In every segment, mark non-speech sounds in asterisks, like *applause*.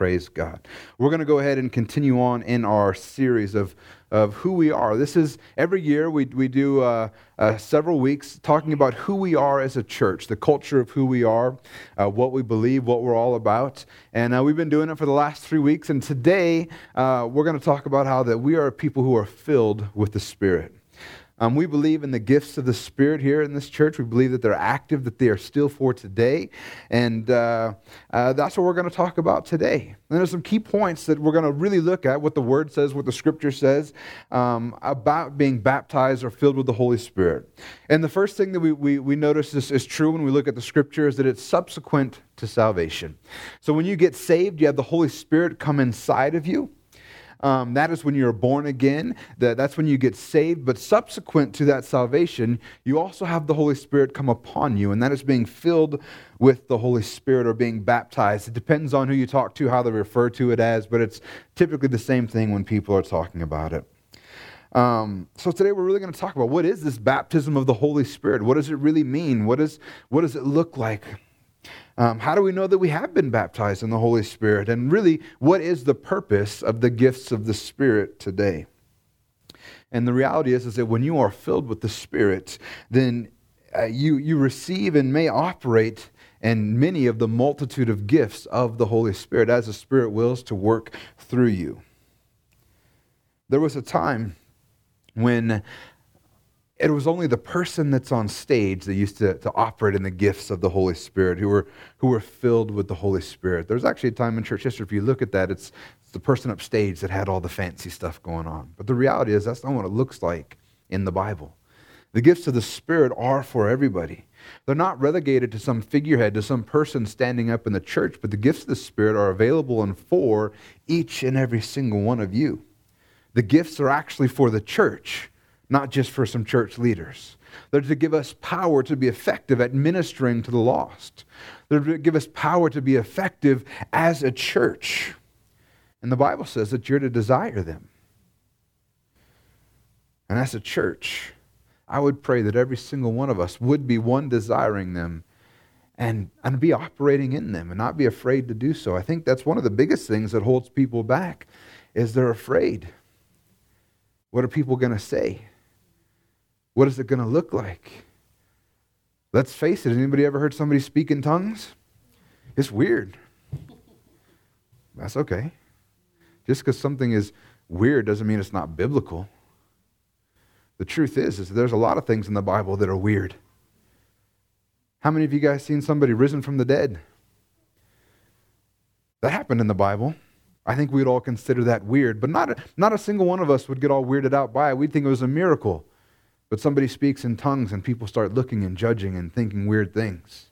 Praise God. We're going to go ahead and continue on in our series of, of who we are. This is every year we, we do uh, uh, several weeks talking about who we are as a church, the culture of who we are, uh, what we believe, what we're all about. And uh, we've been doing it for the last three weeks. And today uh, we're going to talk about how that we are people who are filled with the Spirit. Um, we believe in the gifts of the Spirit here in this church. We believe that they're active, that they are still for today. And uh, uh, that's what we're going to talk about today. And there's some key points that we're going to really look at what the Word says, what the Scripture says um, about being baptized or filled with the Holy Spirit. And the first thing that we, we, we notice is, is true when we look at the Scripture is that it's subsequent to salvation. So when you get saved, you have the Holy Spirit come inside of you. Um, that is when you're born again. That, that's when you get saved. But subsequent to that salvation, you also have the Holy Spirit come upon you, and that is being filled with the Holy Spirit or being baptized. It depends on who you talk to, how they refer to it as, but it's typically the same thing when people are talking about it. Um, so today we're really going to talk about what is this baptism of the Holy Spirit? What does it really mean? What, is, what does it look like? Um, how do we know that we have been baptized in the Holy Spirit? And really, what is the purpose of the gifts of the Spirit today? And the reality is, is that when you are filled with the Spirit, then uh, you, you receive and may operate in many of the multitude of gifts of the Holy Spirit as the Spirit wills to work through you. There was a time when it was only the person that's on stage that used to, to operate in the gifts of the Holy Spirit, who were, who were filled with the Holy Spirit. There's actually a time in church history, if you look at that, it's, it's the person upstage that had all the fancy stuff going on. But the reality is, that's not what it looks like in the Bible. The gifts of the Spirit are for everybody. They're not relegated to some figurehead, to some person standing up in the church, but the gifts of the Spirit are available and for each and every single one of you. The gifts are actually for the church not just for some church leaders. They're to give us power to be effective at ministering to the lost. They're to give us power to be effective as a church. And the Bible says that you're to desire them. And as a church, I would pray that every single one of us would be one desiring them and, and be operating in them and not be afraid to do so. I think that's one of the biggest things that holds people back is they're afraid. What are people going to say? What is it going to look like? Let's face it, Has anybody ever heard somebody speak in tongues? It's weird. That's okay. Just because something is weird doesn't mean it's not biblical. The truth is, is there's a lot of things in the Bible that are weird. How many of you guys seen somebody risen from the dead? That happened in the Bible. I think we'd all consider that weird, but not a, not a single one of us would get all weirded out by it. We'd think it was a miracle. But somebody speaks in tongues and people start looking and judging and thinking weird things.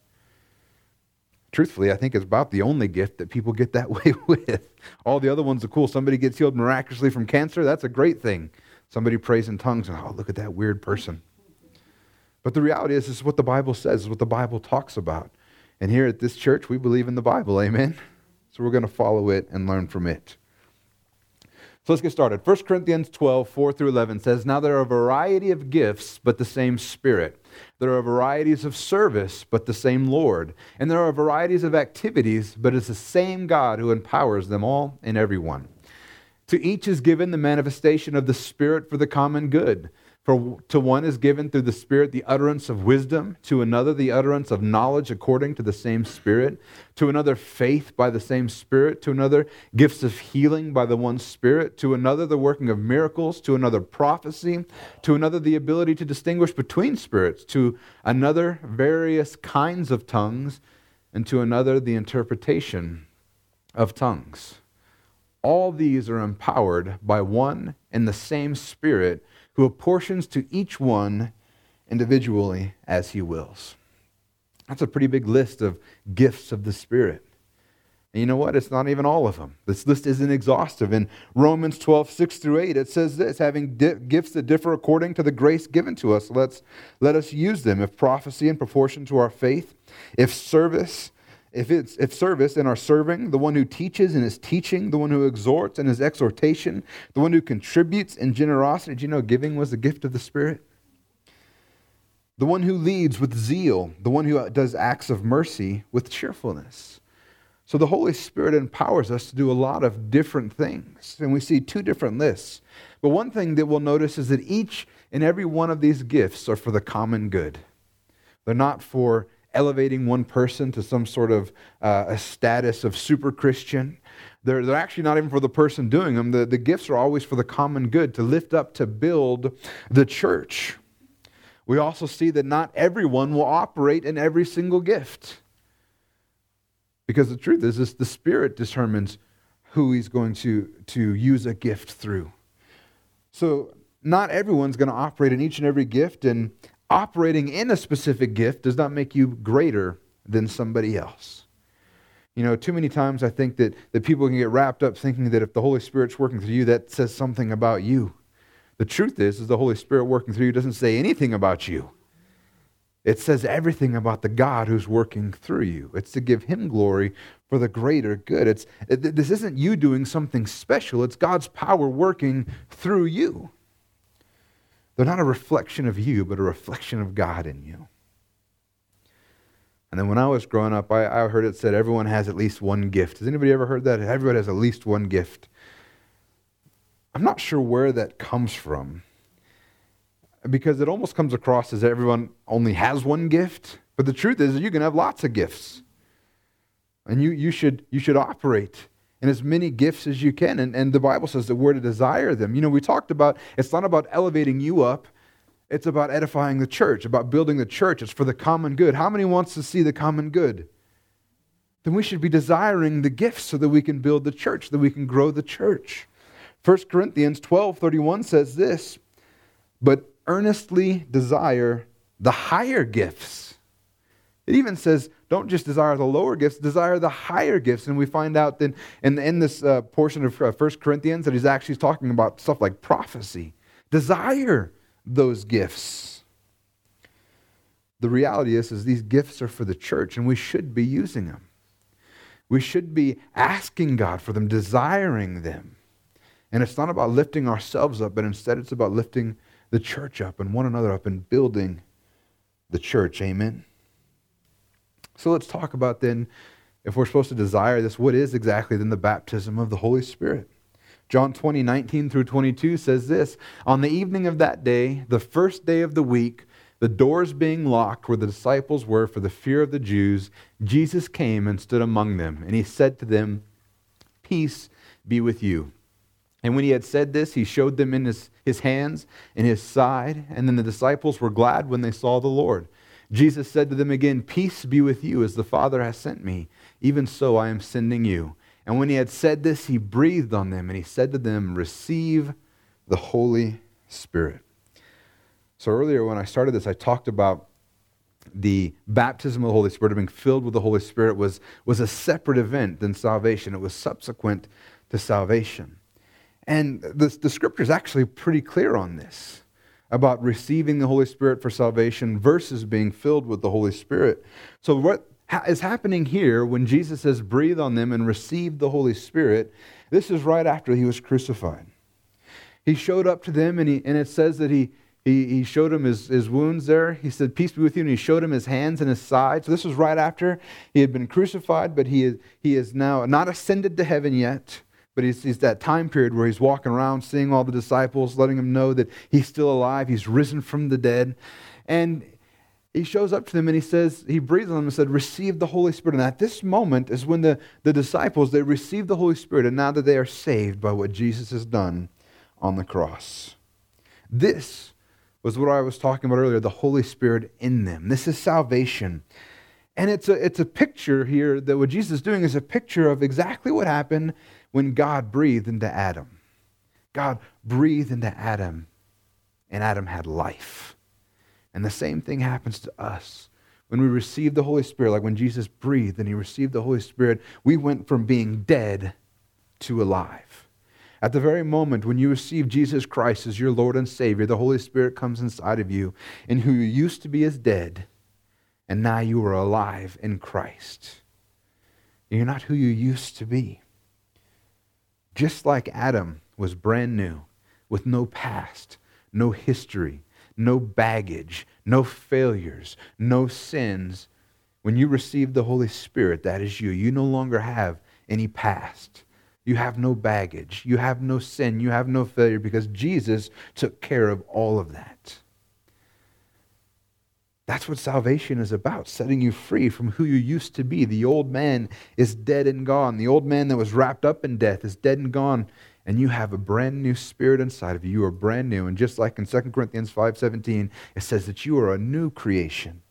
Truthfully, I think it's about the only gift that people get that *laughs* way with. All the other ones are cool. Somebody gets healed miraculously from cancer, that's a great thing. Somebody prays in tongues and, oh, look at that weird person. But the reality is, this is what the Bible says, is what the Bible talks about. And here at this church, we believe in the Bible, amen? So we're going to follow it and learn from it. So let's get started. 1 Corinthians 12, 4 through 11 says, Now there are a variety of gifts, but the same Spirit. There are varieties of service, but the same Lord. And there are varieties of activities, but it's the same God who empowers them all and everyone. To each is given the manifestation of the Spirit for the common good. For to one is given through the Spirit the utterance of wisdom, to another the utterance of knowledge according to the same Spirit, to another faith by the same Spirit, to another gifts of healing by the one Spirit, to another the working of miracles, to another prophecy, to another the ability to distinguish between spirits, to another various kinds of tongues, and to another the interpretation of tongues. All these are empowered by one and the same Spirit who apportions to each one individually as he wills. That's a pretty big list of gifts of the Spirit. And you know what? It's not even all of them. This list isn't exhaustive. In Romans 12, 6 through 8, it says this having di- gifts that differ according to the grace given to us, let's, let us use them. If prophecy in proportion to our faith, if service if it's if service and our serving, the one who teaches and is teaching, the one who exhorts and his exhortation, the one who contributes in generosity. You know giving was a gift of the Spirit? The one who leads with zeal, the one who uh, does acts of mercy with cheerfulness. So the Holy Spirit empowers us to do a lot of different things. And we see two different lists. But one thing that we'll notice is that each and every one of these gifts are for the common good. They're not for elevating one person to some sort of uh, a status of super Christian. They're, they're actually not even for the person doing them. The, the gifts are always for the common good, to lift up, to build the church. We also see that not everyone will operate in every single gift. Because the truth is, this, the Spirit determines who He's going to, to use a gift through. So, not everyone's going to operate in each and every gift, and operating in a specific gift does not make you greater than somebody else. You know, too many times I think that, that people can get wrapped up thinking that if the Holy Spirit's working through you, that says something about you. The truth is, is the Holy Spirit working through you doesn't say anything about you. It says everything about the God who's working through you. It's to give him glory for the greater good. It's, it, this isn't you doing something special, it's God's power working through you. They're not a reflection of you, but a reflection of God in you. And then when I was growing up, I, I heard it said everyone has at least one gift. Has anybody ever heard that? Everybody has at least one gift. I'm not sure where that comes from because it almost comes across as everyone only has one gift. But the truth is, you can have lots of gifts. And you, you, should, you should operate in as many gifts as you can. And, and the Bible says that we're to desire them. You know, we talked about it's not about elevating you up, it's about edifying the church, about building the church. It's for the common good. How many wants to see the common good? Then we should be desiring the gifts so that we can build the church, that we can grow the church. 1 Corinthians 12 31 says this, but earnestly desire the higher gifts. It even says, don't just desire the lower gifts, desire the higher gifts. And we find out that in, in this uh, portion of uh, 1 Corinthians that he's actually talking about stuff like prophecy. Desire those gifts. The reality is, is these gifts are for the church, and we should be using them. We should be asking God for them, desiring them. And it's not about lifting ourselves up, but instead it's about lifting the church up and one another up and building the church. Amen. So let's talk about then, if we're supposed to desire this, what is exactly then the baptism of the Holy Spirit? John 20, 19 through 22 says this On the evening of that day, the first day of the week, the doors being locked where the disciples were for the fear of the Jews, Jesus came and stood among them, and he said to them, Peace be with you. And when he had said this, he showed them in his, his hands and his side. And then the disciples were glad when they saw the Lord. Jesus said to them again, Peace be with you, as the Father has sent me. Even so I am sending you. And when he had said this, he breathed on them and he said to them, Receive the Holy Spirit. So earlier, when I started this, I talked about the baptism of the Holy Spirit, being filled with the Holy Spirit, was, was a separate event than salvation. It was subsequent to salvation. And the, the scripture is actually pretty clear on this about receiving the Holy Spirit for salvation versus being filled with the Holy Spirit. So, what is happening here when Jesus says, breathe on them and receive the Holy Spirit? This is right after he was crucified. He showed up to them, and, he, and it says that he, he, he showed him his, his wounds there. He said, Peace be with you. And he showed him his hands and his side. So, this was right after he had been crucified, but he is, he is now not ascended to heaven yet but he's, he's, that time period where he's walking around seeing all the disciples, letting them know that he's still alive, he's risen from the dead. And he shows up to them and he says, he breathes on them and said, Receive the Holy Spirit. And at this moment is when the, the disciples they receive the Holy Spirit, and now that they are saved by what Jesus has done on the cross. This was what I was talking about earlier, the Holy Spirit in them. This is salvation. And it's a, it's a picture here that what Jesus is doing is a picture of exactly what happened when God breathed into Adam. God breathed into Adam, and Adam had life. And the same thing happens to us. When we receive the Holy Spirit, like when Jesus breathed and he received the Holy Spirit, we went from being dead to alive. At the very moment when you receive Jesus Christ as your Lord and Savior, the Holy Spirit comes inside of you, and who you used to be as dead, and now you are alive in Christ. You're not who you used to be. Just like Adam was brand new, with no past, no history, no baggage, no failures, no sins, When you receive the Holy Spirit, that is you. You no longer have any past. You have no baggage. You have no sin. You have no failure because Jesus took care of all of that. That's what salvation is about, setting you free from who you used to be. The old man is dead and gone. The old man that was wrapped up in death is dead and gone, and you have a brand new spirit inside of you. You are brand new. And just like in 2 Corinthians 5:17, it says that you are a new creation.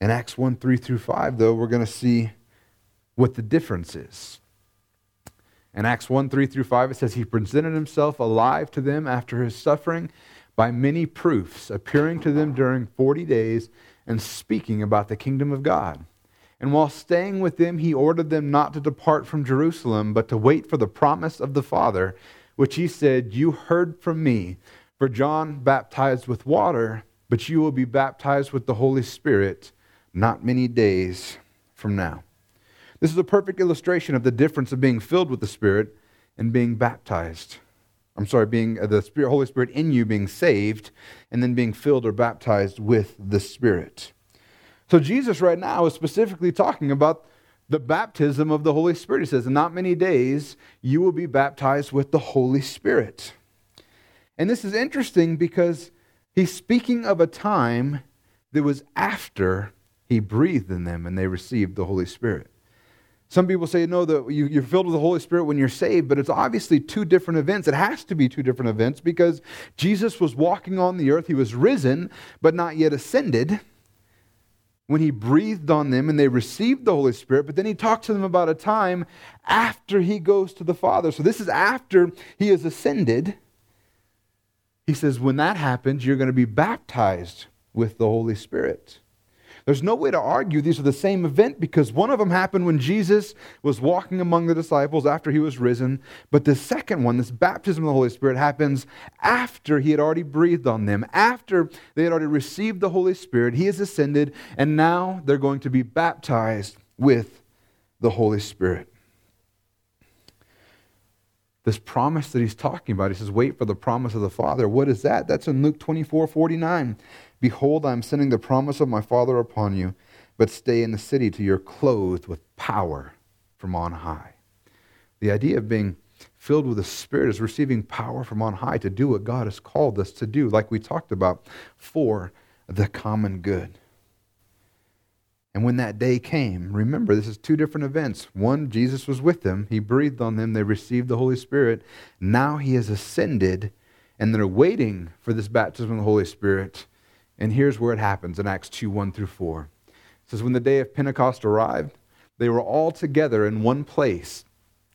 In Acts 1 3 through 5, though, we're going to see what the difference is. In Acts 1 3 through 5, it says, He presented Himself alive to them after His suffering by many proofs, appearing to them during 40 days and speaking about the kingdom of God. And while staying with them, he ordered them not to depart from Jerusalem, but to wait for the promise of the Father, which he said, You heard from me. For John baptized with water, but you will be baptized with the Holy Spirit not many days from now. This is a perfect illustration of the difference of being filled with the Spirit and being baptized. I'm sorry, being uh, the Spirit, Holy Spirit in you being saved and then being filled or baptized with the Spirit. So Jesus right now is specifically talking about the baptism of the Holy Spirit. He says, In not many days you will be baptized with the Holy Spirit. And this is interesting because he's speaking of a time that was after he breathed in them and they received the Holy Spirit. Some people say, no, that you, are filled with the Holy Spirit when you're saved, but it's obviously two different events. It has to be two different events because Jesus was walking on the earth. He was risen, but not yet ascended when he breathed on them and they received the Holy Spirit. But then he talks to them about a time after he goes to the Father. So this is after he has ascended. He says, when that happens, you're going to be baptized with the Holy Spirit. There's no way to argue these are the same event because one of them happened when Jesus was walking among the disciples after he was risen. But the second one, this baptism of the Holy Spirit, happens after he had already breathed on them, after they had already received the Holy Spirit. He has ascended, and now they're going to be baptized with the Holy Spirit. This promise that he's talking about, he says, wait for the promise of the Father. What is that? That's in Luke 24 49. Behold, I am sending the promise of my Father upon you, but stay in the city till you're clothed with power from on high. The idea of being filled with the Spirit is receiving power from on high to do what God has called us to do, like we talked about, for the common good. And when that day came, remember, this is two different events. One, Jesus was with them, he breathed on them, they received the Holy Spirit. Now he has ascended, and they're waiting for this baptism of the Holy Spirit and here's where it happens in Acts 2 1 through 4. It says, When the day of Pentecost arrived, they were all together in one place.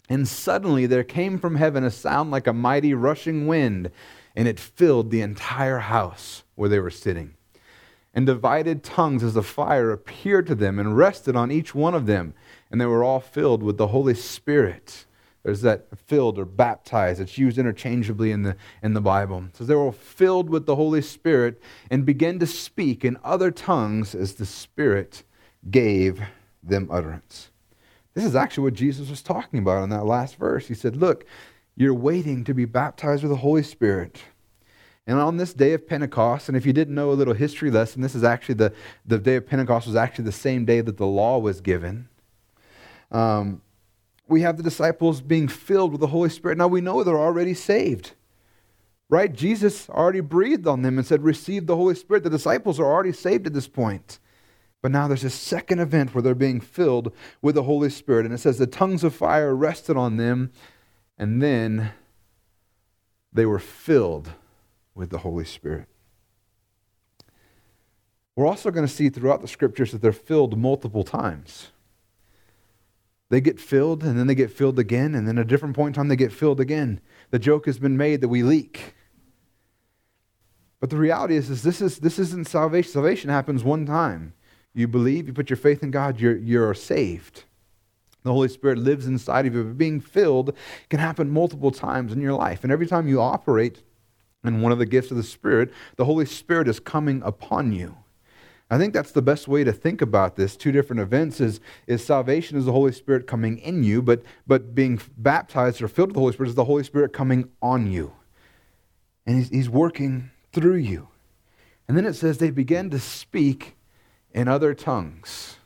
And suddenly there came from heaven a sound like a mighty rushing wind, and it filled the entire house where they were sitting. And divided tongues as a fire appeared to them and rested on each one of them, and they were all filled with the Holy Spirit there's that filled or baptized. It's used interchangeably in the, in the Bible. It says they were filled with the Holy Spirit and began to speak in other tongues as the Spirit gave them utterance. This is actually what Jesus was talking about in that last verse. He said, Look, you're waiting to be baptized with the Holy Spirit. And on this day of Pentecost, and if you didn't know a little history lesson, this is actually the, the day of Pentecost was actually the same day that the law was given. Um, we have the disciples being filled with the Holy Spirit. Now we know they're already saved. Right? Jesus already breathed on them and said, Receive the Holy Spirit. The disciples are already saved at this point. But now there's a second event where they're being filled with the Holy Spirit. And it says, The tongues of fire rested on them, and then they were filled with the Holy Spirit. We're also going to see throughout the scriptures that they're filled multiple times. They get filled and then they get filled again, and then at a different point in time they get filled again. The joke has been made that we leak. But the reality is, is this, is, this isn't salvation. Salvation happens one time. You believe, you put your faith in God, you're, you're saved. The Holy Spirit lives inside of you. But being filled can happen multiple times in your life. And every time you operate in one of the gifts of the Spirit, the Holy Spirit is coming upon you. I think that's the best way to think about this. Two different events is, is salvation is the Holy Spirit coming in you, but, but being baptized or filled with the Holy Spirit is the Holy Spirit coming on you. And he's, he's working through you. And then it says they began to speak in other tongues.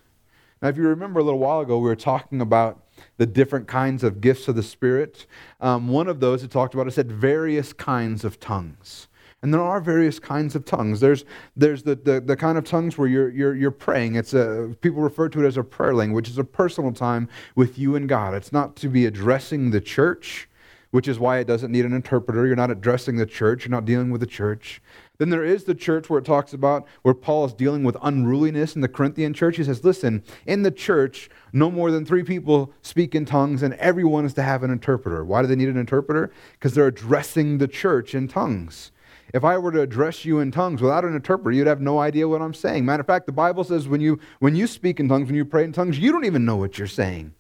Now, if you remember a little while ago, we were talking about the different kinds of gifts of the Spirit. Um, one of those it talked about, it said various kinds of tongues. And there are various kinds of tongues. There's, there's the, the, the kind of tongues where you're, you're, you're praying. It's a, people refer to it as a prayer language. It's a personal time with you and God. It's not to be addressing the church, which is why it doesn't need an interpreter. You're not addressing the church. You're not dealing with the church. Then there is the church where it talks about where Paul is dealing with unruliness in the Corinthian church. He says, listen, in the church, no more than three people speak in tongues, and everyone is to have an interpreter. Why do they need an interpreter? Because they're addressing the church in tongues. If I were to address you in tongues without an interpreter, you'd have no idea what I'm saying. Matter of fact, the Bible says when you when you speak in tongues, when you pray in tongues, you don't even know what you're saying.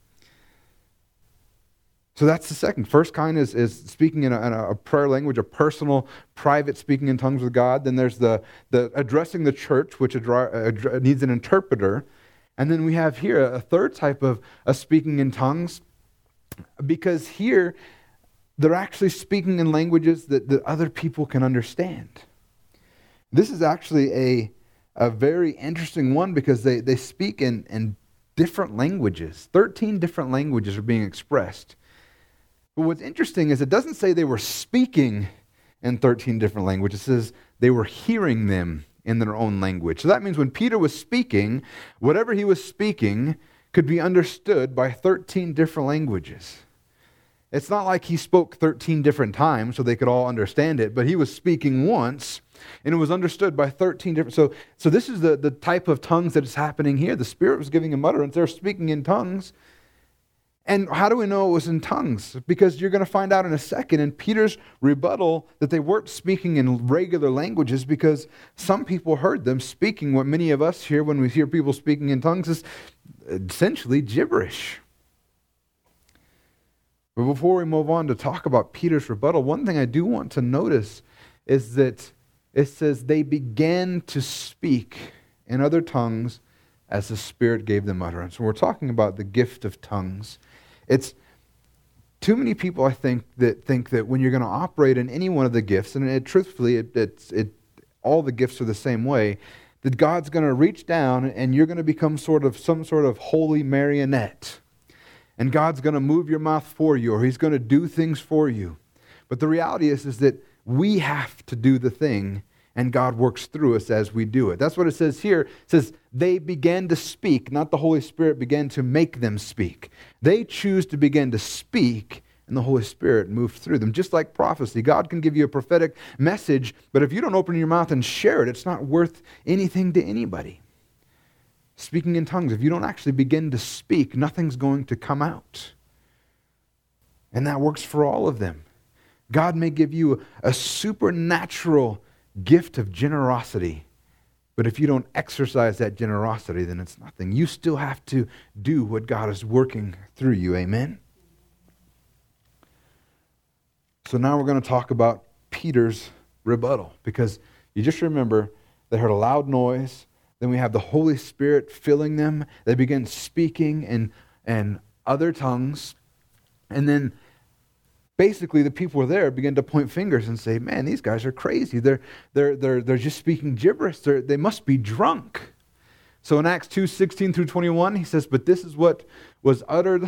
So that's the second. First kind is, is speaking in a, in a, prayer language, a personal, private speaking in tongues with God. Then there's the, the addressing the church, which needs an interpreter. And then we have here a third type of, of speaking in tongues, because here they're actually speaking in languages that, that other people can understand. This is actually a, a very interesting one because they, they speak in, in different languages. 13 different languages are being expressed. But what's interesting is it doesn't say they were speaking in 13 different languages. It says they were hearing them in their own language. So that means when Peter was speaking, whatever he was speaking could be understood by 13 different languages. It's not like he spoke 13 different times so they could all understand it, but he was speaking once and it was understood by 13 different. So, so this is the, the type of tongues that is happening here. The Spirit was giving him utterance. They're speaking in tongues. And how do we know it was in tongues? Because you're going to find out in a second in Peter's rebuttal that they weren't speaking in regular languages because some people heard them speaking what many of us hear when we hear people speaking in tongues is uh, essentially gibberish. But before we move on to talk about Peter's rebuttal, one thing I do want to notice is that it says they began to speak in other tongues as the Spirit gave them utterance. When we're talking about the gift of tongues, it's too many people, I think, that think that when you're going to operate in any one of the gifts, and it, truthfully, it, it's, it, all the gifts are the same way, that God's going to reach down and you're going to become sort of some sort of holy marionette. And God's going to move your mouth for you, or He's going to do things for you. But the reality is, is that we have to do the thing and God works through us as we do it. That's what it says here. It says they began to speak, not the Holy Spirit began to make them speak. They choose to begin to speak, and the Holy Spirit moved through them. Just like prophecy, God can give you a prophetic message, but if you don't open your mouth and share it, it's not worth anything to anybody. Speaking in tongues, if you don't actually begin to speak, nothing's going to come out. And that works for all of them. God may give you a supernatural gift of generosity. But if you don't exercise that generosity, then it's nothing. You still have to do what God is working through you. Amen? So now we're going to talk about Peter's rebuttal because you just remember they heard a loud noise. Then we have the Holy Spirit filling them. They begin speaking in, in other tongues. And then basically the people there begin to point fingers and say, man, these guys are crazy. They're, they're, they're, they're just speaking gibberish. They're, they must be drunk. So in Acts 2 16 through 21, he says, But this is what was uttered.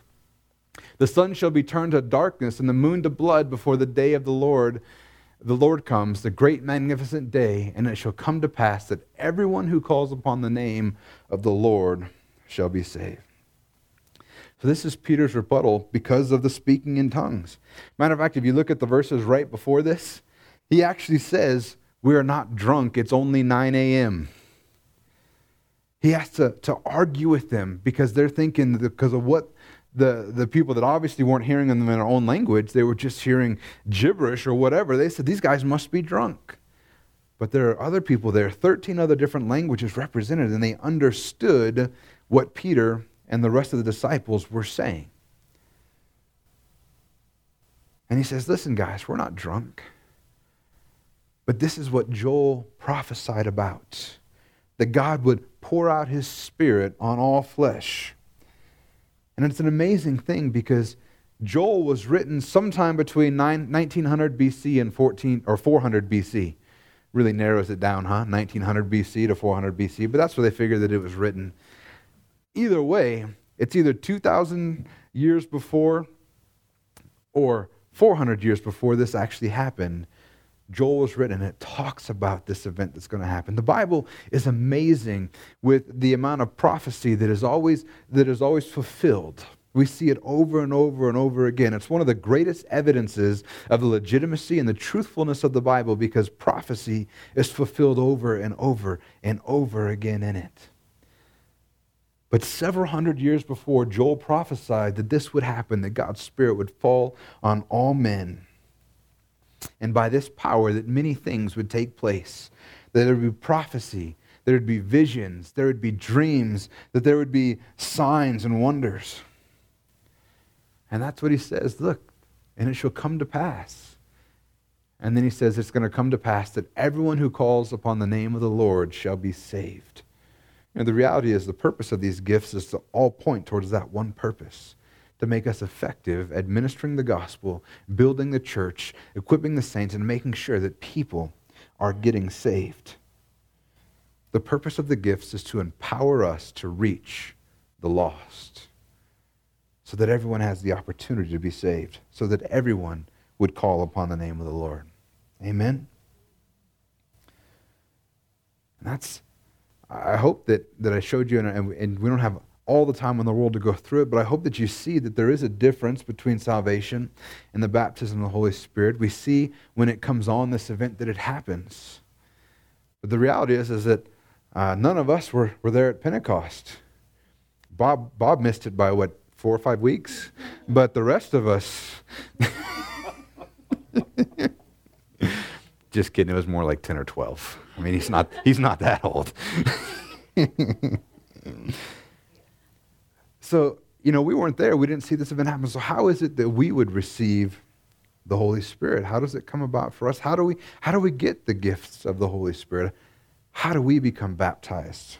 The sun shall be turned to darkness, and the moon to blood before the day of the Lord. The Lord comes, the great magnificent day, and it shall come to pass that everyone who calls upon the name of the Lord shall be saved. So this is Peter's rebuttal because of the speaking in tongues. Matter of fact, if you look at the verses right before this, he actually says, We are not drunk, it's only 9 a.m. He has to, to argue with them because they're thinking because of what the, the people that obviously weren't hearing them in their own language, they were just hearing gibberish or whatever, they said, These guys must be drunk. But there are other people there, 13 other different languages represented, and they understood what Peter and the rest of the disciples were saying. And he says, Listen, guys, we're not drunk. But this is what Joel prophesied about that God would pour out his spirit on all flesh. And it's an amazing thing because Joel was written sometime between 9, 1900 BC and 14 or 400 BC. Really narrows it down, huh? 1900 BC to 400 BC, but that's where they figured that it was written. Either way, it's either 2000 years before or 400 years before this actually happened, Joel was written, and it talks about this event that's going to happen. The Bible is amazing with the amount of prophecy that is always, that is always fulfilled. We see it over and over and over again. It's one of the greatest evidences of the legitimacy and the truthfulness of the Bible because prophecy is fulfilled over and over and over again in it. But several hundred years before, Joel prophesied that this would happen, that God's Spirit would fall on all men. And by this power, that many things would take place, that there would be prophecy, there would be visions, there would be dreams, that there would be signs and wonders. And that's what he says look, and it shall come to pass. And then he says, It's going to come to pass that everyone who calls upon the name of the Lord shall be saved. You know, the reality is the purpose of these gifts is to all point towards that one purpose to make us effective administering the gospel, building the church, equipping the saints, and making sure that people are getting saved. The purpose of the gifts is to empower us to reach the lost so that everyone has the opportunity to be saved, so that everyone would call upon the name of the Lord. Amen? And that's I hope that, that I showed you, and, and we don't have all the time in the world to go through it, but I hope that you see that there is a difference between salvation and the baptism of the Holy Spirit. We see when it comes on this event that it happens. But the reality is, is that uh, none of us were, were there at Pentecost. Bob, Bob missed it by what, four or five weeks? But the rest of us. *laughs* Just kidding. It was more like 10 or 12. I mean, he's not, he's not that old. *laughs* so, you know, we weren't there. We didn't see this event happen. So, how is it that we would receive the Holy Spirit? How does it come about for us? How do we, how do we get the gifts of the Holy Spirit? How do we become baptized?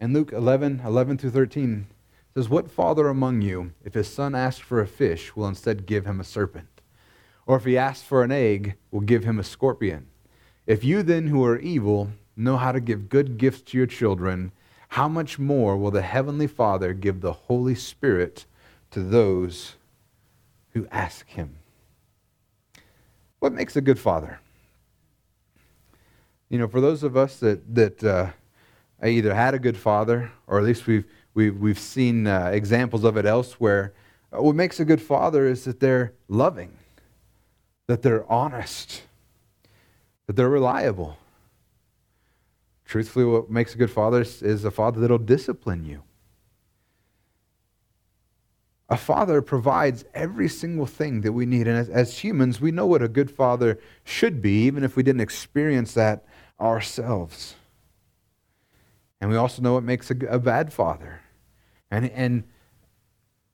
And Luke 11, 11 through 13 says, What father among you, if his son asks for a fish, will instead give him a serpent? Or if he asks for an egg, will give him a scorpion. If you then, who are evil, know how to give good gifts to your children, how much more will the Heavenly Father give the Holy Spirit to those who ask Him? What makes a good father? You know, for those of us that, that uh, either had a good father, or at least we've, we've, we've seen uh, examples of it elsewhere, uh, what makes a good father is that they're loving that they're honest, that they're reliable. Truthfully, what makes a good father is a father that'll discipline you. A father provides every single thing that we need. And as, as, humans, we know what a good father should be, even if we didn't experience that ourselves. And we also know what makes a, a bad father. And, and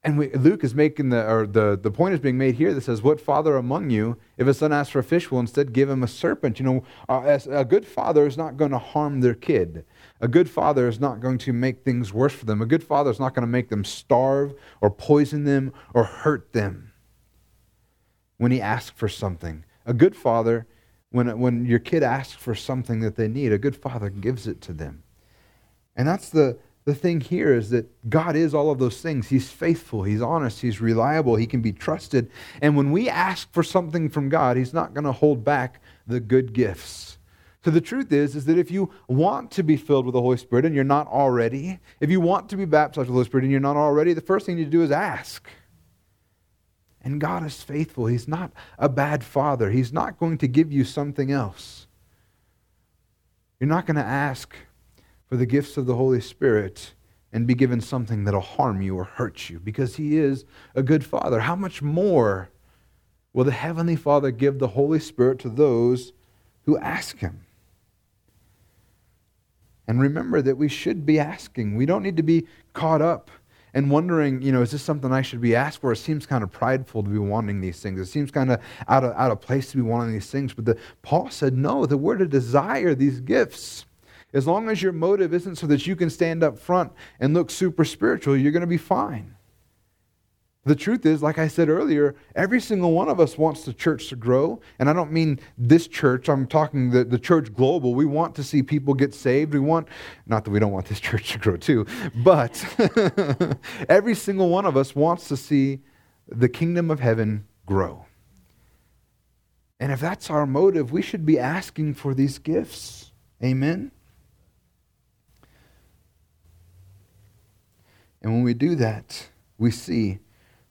and we, Luke is making the, or the, the point is being made here that says, What father among you, if a son asks for a fish, will instead give him a serpent? You know, uh, a good father is not going to harm their kid. A good father is not going to make things worse for them. A good father is not going to make them starve or poison them or hurt them when he asks for something. A good father, when, when your kid asks for something that they need, a good father gives it to them. And that's the, the thing here is that God is all of those things. He's faithful, He's honest, He's reliable, He can be trusted. And when we ask for something from God, He's not going to hold back the good gifts. So the truth is, is that if you want to be filled with the Holy Spirit and you're not already, if you want to be baptized with the Holy Spirit and you're not already, the first thing you do is ask. And God is faithful. He's not a bad father. He's not going to give you something else. You're not going to ask for the gifts of the Holy Spirit and be given something that'll harm you or hurt you because he is a good father. How much more will the Heavenly Father give the Holy Spirit to those who ask him? And remember that we should be asking. We don't need to be caught up and wondering, you know, is this something I should be asked for? It seems kind of prideful to be wanting these things. It seems kind of out of, out of place to be wanting these things. But the, Paul said, no, that we're to desire these gifts. As long as your motive isn't so that you can stand up front and look super spiritual, you're going to be fine. The truth is, like I said earlier, every single one of us wants the church to grow. And I don't mean this church, I'm talking the, the church global. We want to see people get saved. We want, not that we don't want this *laughs* church to grow too, but *laughs* every single one of us wants to see the kingdom of heaven grow. And if that's our motive, we should be asking for these gifts. Amen? And when we do that, we see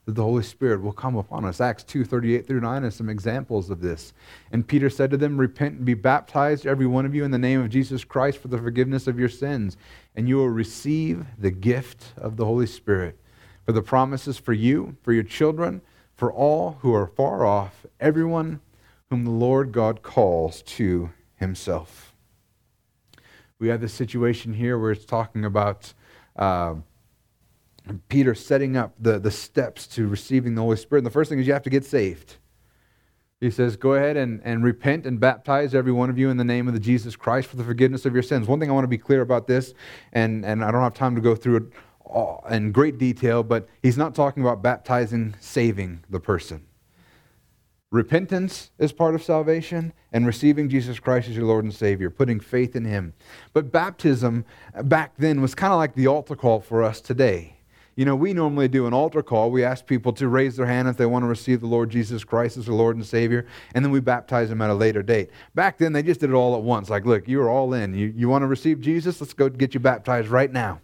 that the Holy Spirit will come upon us. Acts 2 38 through 9 are some examples of this. And Peter said to them, Repent and be baptized, every one of you, in the name of Jesus Christ for the forgiveness of your sins, and you will receive the gift of the Holy Spirit. For the promises for you, for your children, for all who are far off, everyone whom the Lord God calls to himself. We have this situation here where it's talking about. Uh, Peter setting up the, the steps to receiving the Holy Spirit. And the first thing is you have to get saved. He says, Go ahead and, and repent and baptize every one of you in the name of the Jesus Christ for the forgiveness of your sins. One thing I want to be clear about this, and, and I don't have time to go through it all in great detail, but he's not talking about baptizing, saving the person. Repentance is part of salvation, and receiving Jesus Christ as your Lord and Savior, putting faith in Him. But baptism back then was kind of like the altar call for us today. You know, we normally do an altar call. We ask people to raise their hand if they want to receive the Lord Jesus Christ as their Lord and Savior, and then we baptize them at a later date. Back then, they just did it all at once. Like, look, you're all in. You, you want to receive Jesus? Let's go get you baptized right now.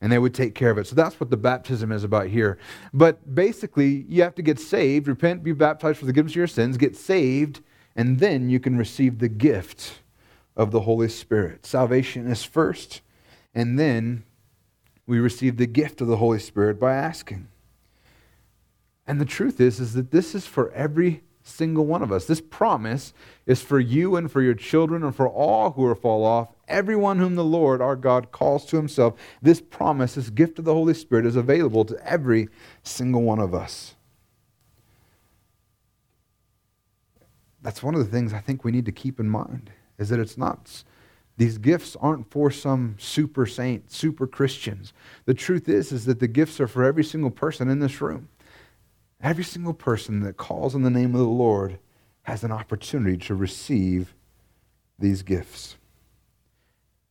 And they would take care of it. So that's what the baptism is about here. But basically, you have to get saved, repent, be baptized for the forgiveness of your sins, get saved, and then you can receive the gift of the Holy Spirit. Salvation is first, and then we receive the gift of the Holy Spirit by asking. And the truth is, is that this is for every single one of us. This promise is for you and for your children and for all who are fall off, everyone whom the Lord our God calls to himself. This promise, this gift of the Holy Spirit is available to every single one of us. That's one of the things I think we need to keep in mind is that it's not these gifts aren't for some super saint, super Christians. The truth is is that the gifts are for every single person in this room. Every single person that calls on the name of the Lord has an opportunity to receive these gifts.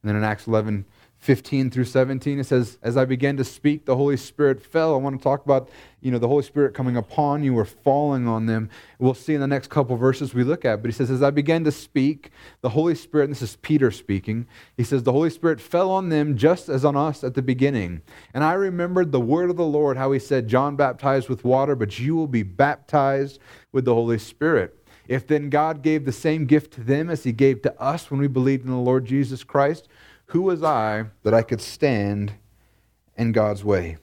And then in Acts 11, 15 through 17 it says as i began to speak the holy spirit fell. I want to talk about you know the holy spirit coming upon you or falling on them. We'll see in the next couple verses we look at but he says as i began to speak the holy spirit and this is peter speaking he says the holy spirit fell on them just as on us at the beginning. And i remembered the word of the lord how he said john baptized with water but you will be baptized with the holy spirit if then god gave the same gift to them as he gave to us when we believed in the lord jesus christ who was I that I could stand in God's way?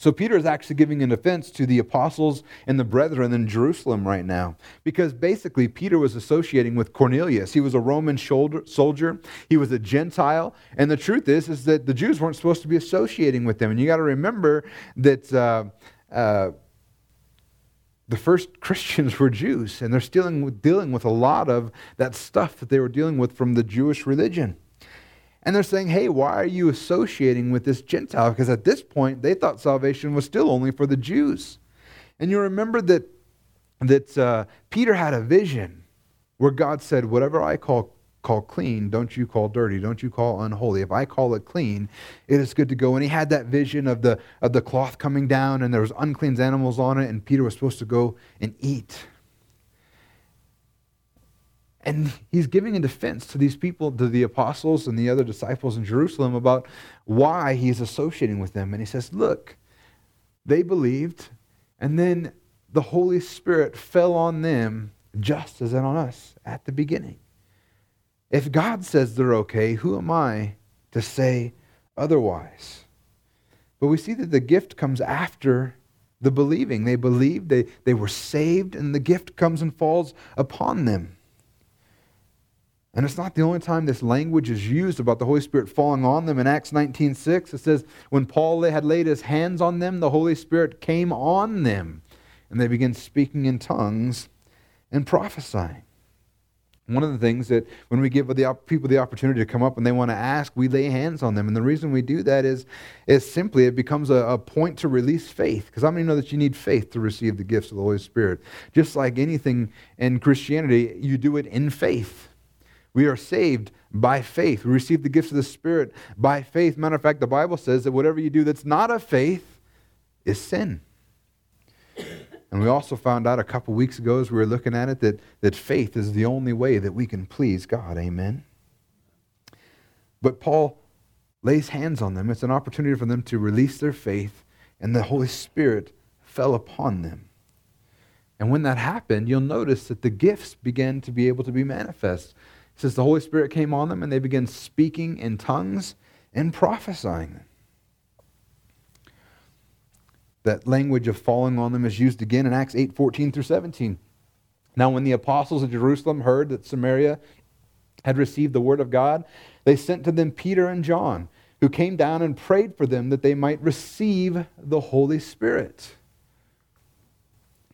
So Peter is actually giving an offense to the apostles and the brethren in Jerusalem right now. Because basically, Peter was associating with Cornelius. He was a Roman soldier, he was a Gentile. And the truth is, is that the Jews weren't supposed to be associating with them. And you got to remember that. Uh, uh, the first *laughs* Christians were Jews, and they're still dealing with a lot of that stuff that they were dealing with from the Jewish religion. And they're saying, hey, why are you associating with this Gentile? Because at this point, they thought salvation was still only for the Jews. And you remember that, that uh, Peter had a vision where God said, whatever I call, call clean, don't you call dirty, don't you call unholy. If I call it clean, it is good to go. And he had that vision of the, of the cloth coming down and there was unclean animals on it, and Peter was supposed to go and eat. And he's giving a defense to these people, to the apostles and the other disciples in Jerusalem about why he's associating with them. And he says, Look, they believed, and then the Holy Spirit fell on them just as it on us at the beginning. If God says they're okay, who am I to say otherwise? But we see that the gift comes after the believing. They believed, they, they were saved, and the gift comes and falls upon them. And it's not the only time this language is used about the Holy Spirit falling on them. In Acts 19:6, it says, When Paul had laid his hands on them, the Holy Spirit came on them, and they began speaking in tongues and prophesying. One of the things that when we give the people the opportunity to come up and they want to ask, we lay hands on them. And the reason we do that is, is simply it becomes a, a point to release faith. Because how many know that you need faith to receive the gifts of the Holy Spirit? Just like anything in Christianity, you do it in faith. We are saved by faith. We receive the gifts of the Spirit by faith. Matter of fact, the Bible says that whatever you do that's not of faith is sin. And we also found out a couple weeks ago as we were looking at it that, that faith is the only way that we can please God. Amen. But Paul lays hands on them. It's an opportunity for them to release their faith, and the Holy Spirit fell upon them. And when that happened, you'll notice that the gifts began to be able to be manifest. Says the Holy Spirit came on them and they began speaking in tongues and prophesying. That language of falling on them is used again in Acts 8 14 through 17. Now, when the apostles of Jerusalem heard that Samaria had received the word of God, they sent to them Peter and John, who came down and prayed for them that they might receive the Holy Spirit.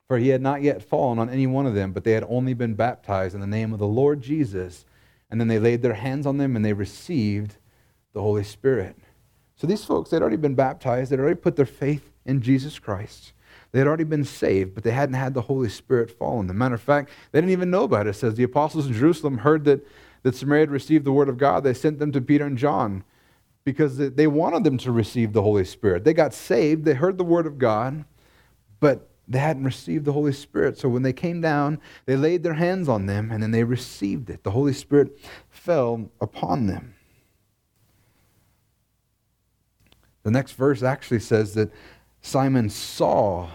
For he had not yet fallen on any one of them, but they had only been baptized in the name of the Lord Jesus. And then they laid their hands on them and they received the Holy Spirit. So these folks, they'd already been baptized, they'd already put their faith in Jesus Christ. They had already been saved, but they hadn't had the Holy Spirit fall on them. Matter of fact, they didn't even know about it. It says the apostles in Jerusalem heard that, that Samaria had received the word of God. They sent them to Peter and John because they wanted them to receive the Holy Spirit. They got saved, they heard the word of God, but they hadn't received the Holy Spirit. So when they came down, they laid their hands on them and then they received it. The Holy Spirit fell upon them. The next verse actually says that Simon saw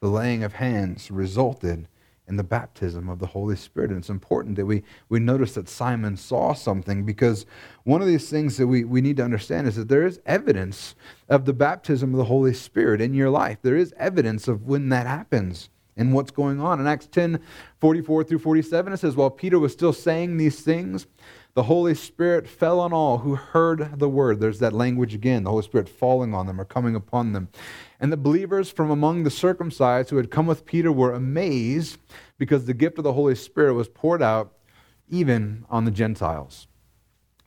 the laying of hands resulted in the baptism of the Holy Spirit. And it's important that we, we notice that Simon saw something because one of these things that we, we need to understand is that there is evidence of the baptism of the Holy Spirit in your life. There is evidence of when that happens and what's going on. In Acts 10 44 through 47, it says, While Peter was still saying these things, the Holy Spirit fell on all who heard the word. There's that language again, the Holy Spirit falling on them or coming upon them. And the believers from among the circumcised who had come with Peter were amazed because the gift of the Holy Spirit was poured out even on the Gentiles.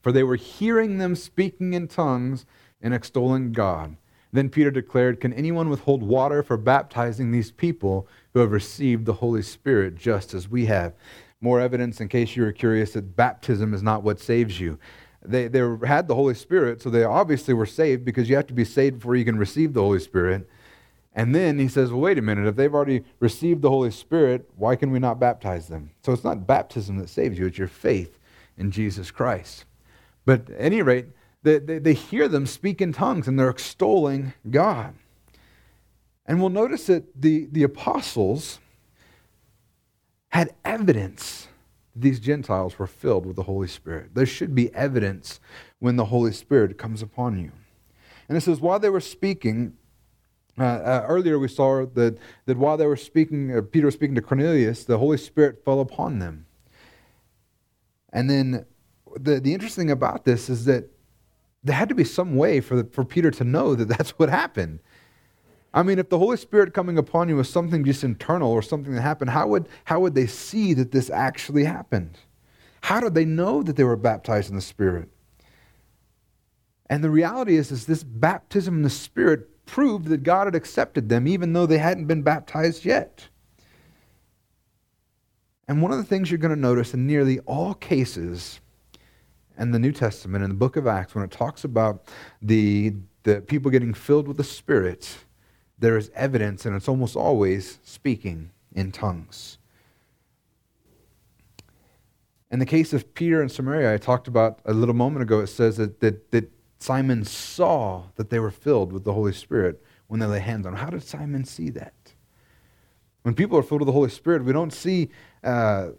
For they were hearing them speaking in tongues and extolling God. Then Peter declared, Can anyone withhold water for baptizing these people who have received the Holy Spirit just as we have? More evidence in case you were curious that baptism is not what saves you. They, they had the Holy Spirit, so they obviously were saved because you have to be saved before you can receive the Holy Spirit. And then he says, well, wait a minute, if they've already received the Holy Spirit, why can we not baptize them? So it's not baptism that saves you, it's your faith in Jesus Christ. But at any rate, they, they, they hear them speak in tongues and they're extolling God. And we'll notice that the, the apostles, had evidence these Gentiles were filled with the Holy Spirit. There should be evidence when the Holy Spirit comes upon you. And it says, while they were speaking, uh, uh, earlier we saw that, that while they were speaking, uh, Peter was speaking to Cornelius, the Holy Spirit fell upon them. And then the, the interesting about this is that there had to be some way for, the, for Peter to know that that's what happened. I mean, if the Holy Spirit coming upon you was something just internal or something that happened, how would, how would they see that this actually happened? How did they know that they were baptized in the Spirit? And the reality is, is this baptism in the Spirit proved that God had accepted them, even though they hadn't been baptized yet. And one of the things you're going to notice in nearly all cases in the New Testament, in the book of Acts, when it talks about the, the people getting filled with the Spirit, there is evidence, and it's almost always speaking in tongues. In the case of Peter and Samaria, I talked about a little moment ago, it says that, that, that Simon saw that they were filled with the Holy Spirit when they lay hands on them. How did Simon see that? When people are filled with the Holy Spirit, we don't see uh,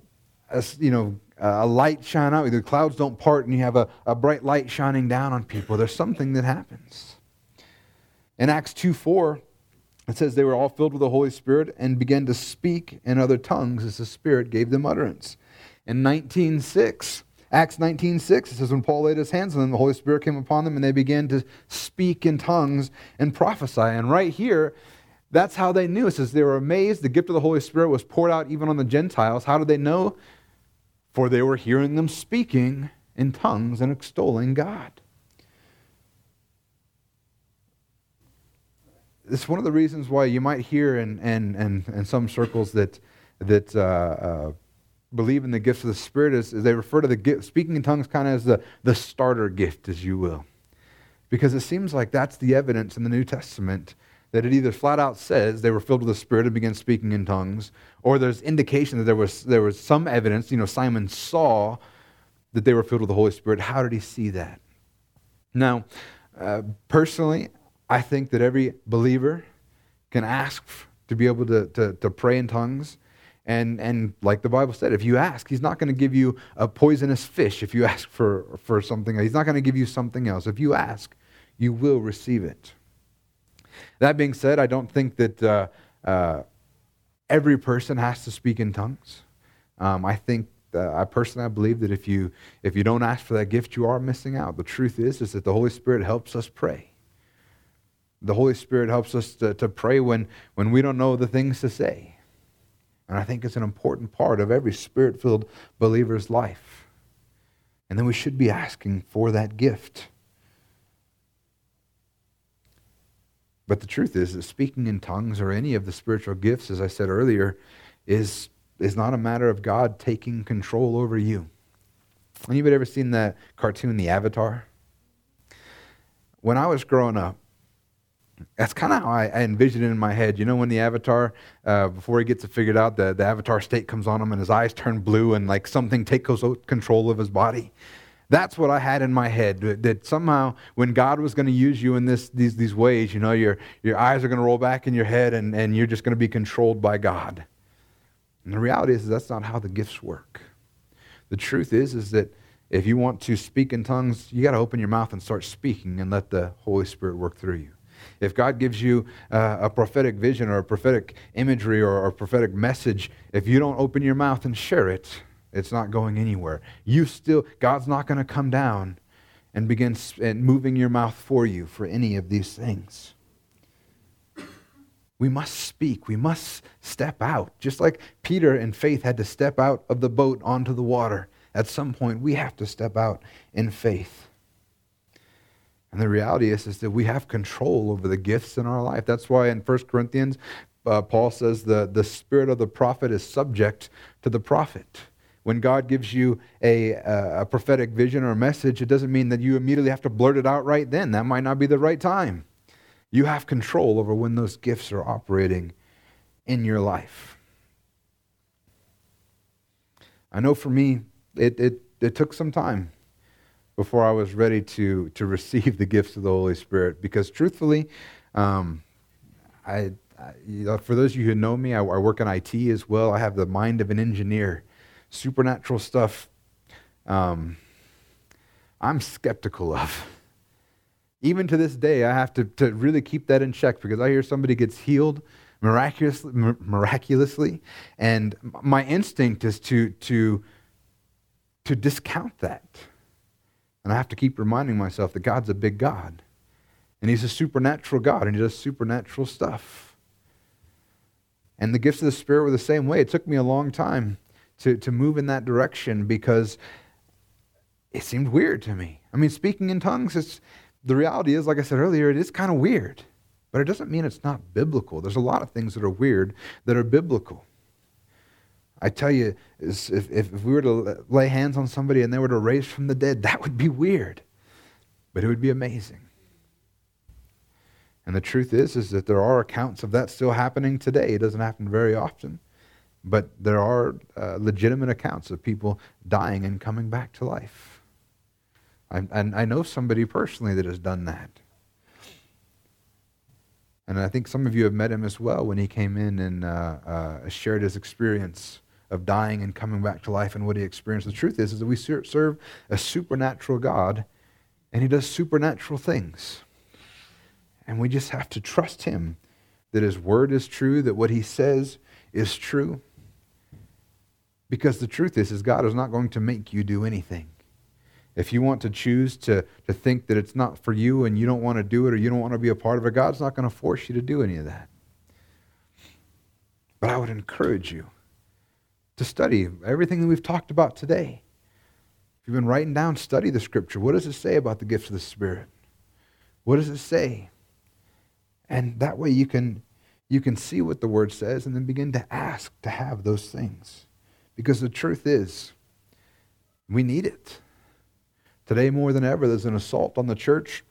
a, you know, a light shine out. The clouds don't part and you have a, a bright light shining down on people. There's something that happens. In Acts 2 4, it says they were all filled with the Holy Spirit and began to speak in other tongues as the Spirit gave them utterance. In 19:6, Acts 19:6, it says when Paul laid his hands on them, the Holy Spirit came upon them and they began to speak in tongues and prophesy. And right here, that's how they knew. It says they were amazed. The gift of the Holy Spirit was poured out even on the Gentiles. How did they know? For they were hearing them speaking in tongues and extolling God. It's one of the reasons why you might hear in, in, in, in some circles that, that uh, uh, believe in the gifts of the Spirit is, is they refer to the gift, speaking in tongues kind of as the, the starter gift, as you will. Because it seems like that's the evidence in the New Testament that it either flat out says they were filled with the Spirit and began speaking in tongues, or there's indication that there was, there was some evidence, you know, Simon saw that they were filled with the Holy Spirit. How did he see that? Now, uh, personally, I think that every believer can ask to be able to, to, to pray in tongues. And, and like the Bible said, if you ask, he's not going to give you a poisonous fish if you *laughs* ask for, for something. He's not going to give you something else. If you ask, you will receive it. That being said, I don't think that uh, uh, every person has to speak in tongues. Um, I think uh, I personally I believe that if you if you don't ask for that gift, you are missing out. The truth is is that the Holy Spirit helps us pray. The Holy Spirit helps us to, to pray when, when we don't know the things to say. And I think it's an important part of every spirit filled believer's life. And then we should be asking for that gift. But the truth is that speaking in tongues or any of the spiritual gifts, as I said earlier, is, is not a matter of God taking control over you. Anybody ever seen that cartoon, The Avatar? When I was growing up, that's kind of how I, I envision it in my head. You know, when the avatar, uh, before he gets it figured out, the, the avatar state comes on him and his eyes turn blue and like something takes control of his body. That's what I had in my head. That somehow, when God was going to use you in this, these, these ways, you know, your, your eyes are going to roll back in your head and, and you're just going to be controlled by God. And the reality is, that's not how the gifts work. The truth is, is that if you want to speak in tongues, you got to open your mouth and start speaking and let the Holy Spirit work through you. If God gives you uh, a prophetic vision or a prophetic imagery or a prophetic message, if you don't open your mouth and share it, it's not going anywhere. You still, God's not going to come down and begin and moving your mouth for you for any of these things. We must speak. We must step out. Just like Peter and faith had to step out of the boat onto the water. At some point, we have to step out in faith. And the reality is, is that we have control over the gifts in our life. That's why in 1 Corinthians, uh, Paul says the, the spirit of the prophet is subject to the prophet. When God gives you a, a prophetic vision or a message, it doesn't mean that you immediately have to blurt it out right then. That might not be the right time. You have control over when those gifts are operating in your life. I know for me, it, it, it took some time before I was ready to, to receive the gifts of the Holy Spirit. Because truthfully, um, I, I you know, for those of you who know me, I, I, work in IT as well. I have the mind of an engineer. Supernatural stuff, um, I'm skeptical of. Even to this day, I have to, to really keep that in check because I hear somebody gets healed miraculously, miraculously and my instinct is to, to, to discount that and I have to keep reminding myself that God's a big God. And He's a supernatural God, and He does supernatural stuff. And the gifts of the Spirit were the same way. It took me a long time to, to move in that direction because it seemed weird to me. I mean, speaking in tongues, it's, the reality is, like I said earlier, it is kind of weird. But it doesn't mean it's not biblical. There's a lot of things that are weird that are biblical. I tell you, if, if we were to lay hands on somebody and they were to raise from the dead, that would be weird, but it would be amazing. And the truth is, is that there are accounts of that still happening today. It doesn't happen very often, but there are uh, legitimate accounts of people dying and coming back to life. I, and I know somebody personally that has done that. And I think some of you have met him as well when he came in and uh, uh, shared his experience of dying and coming back to life and what he experienced. The truth is, is that we serve a supernatural God, and he does supernatural things. And we just have to trust Him that His word is true, that what He says is true. Because the truth is, is God is not going to make you do anything. If you want to choose to, to think that it's not for you and you don't want to do it or you don't want to be a part of it, God's not going to force you to do any of that. But I would encourage you to study everything that we've talked about today. If you've been writing down, study the scripture. What does it say about the gifts of the Spirit? What does it say? And that way you can, you can see what the word says and then begin to ask to have those things. Because the truth is, we need it. Today, more than ever, there's an assault on the church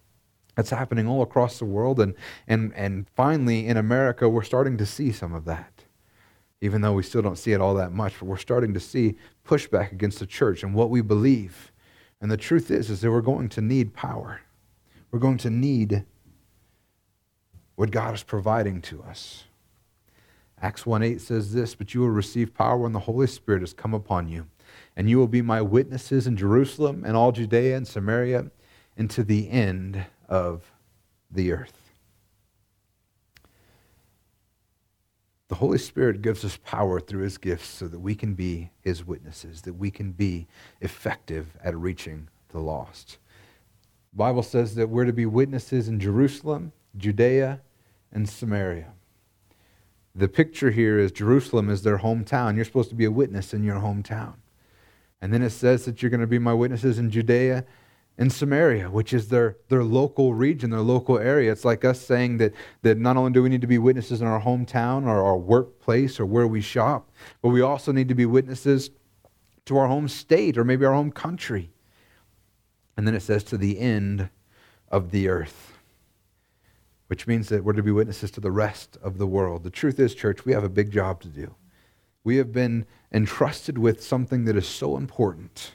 that's happening all across the world. And, and, and finally, in America, we're starting to see some of that. Even though we still don't see it all that much, but we're starting to see pushback against the church and what we believe. And the truth is, is that we're going to need power. We're going to need what God is providing to us. Acts 1 8 says this, but you will receive power when the Holy Spirit has come upon you and you will be my witnesses in Jerusalem and all Judea and Samaria and to the end of the earth. The Holy Spirit gives us power through his gifts so that we can be his witnesses, that we can be effective at reaching the lost. The Bible says that we're to be witnesses in Jerusalem, Judea, and Samaria. The picture here is Jerusalem is their hometown. You're supposed to be a witness in your hometown. And then it says that you're going to be my witnesses in Judea and Samaria, which is their, their local region, their local area. It's like us saying that, that not only do we need to be witnesses in our hometown or our workplace or where we shop, but we also need to be witnesses to our home state or maybe our home country. And then it says to the end of the earth, which means that we're to be witnesses to the rest of the world. The truth is, church, we have a big job to do. We have been entrusted with something that is so important.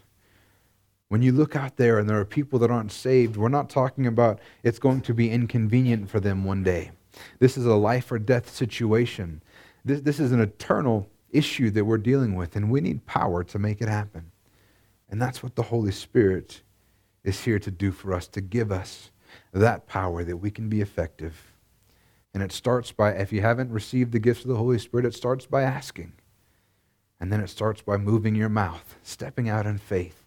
When you look out there and there are people that aren't saved, we're not talking about it's going to be inconvenient for them one day. This is a life or death situation. This, this is an eternal issue that we're dealing with, and we need power to make it happen. And that's what the Holy Spirit is here to do for us, to give us that power that we can be effective. And it starts by, if you haven't received the gifts of the Holy Spirit, it starts by asking. And then it starts by moving your mouth, stepping out in faith,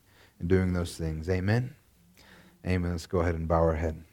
doing those things. Amen? Amen. Let's go ahead and bow our head.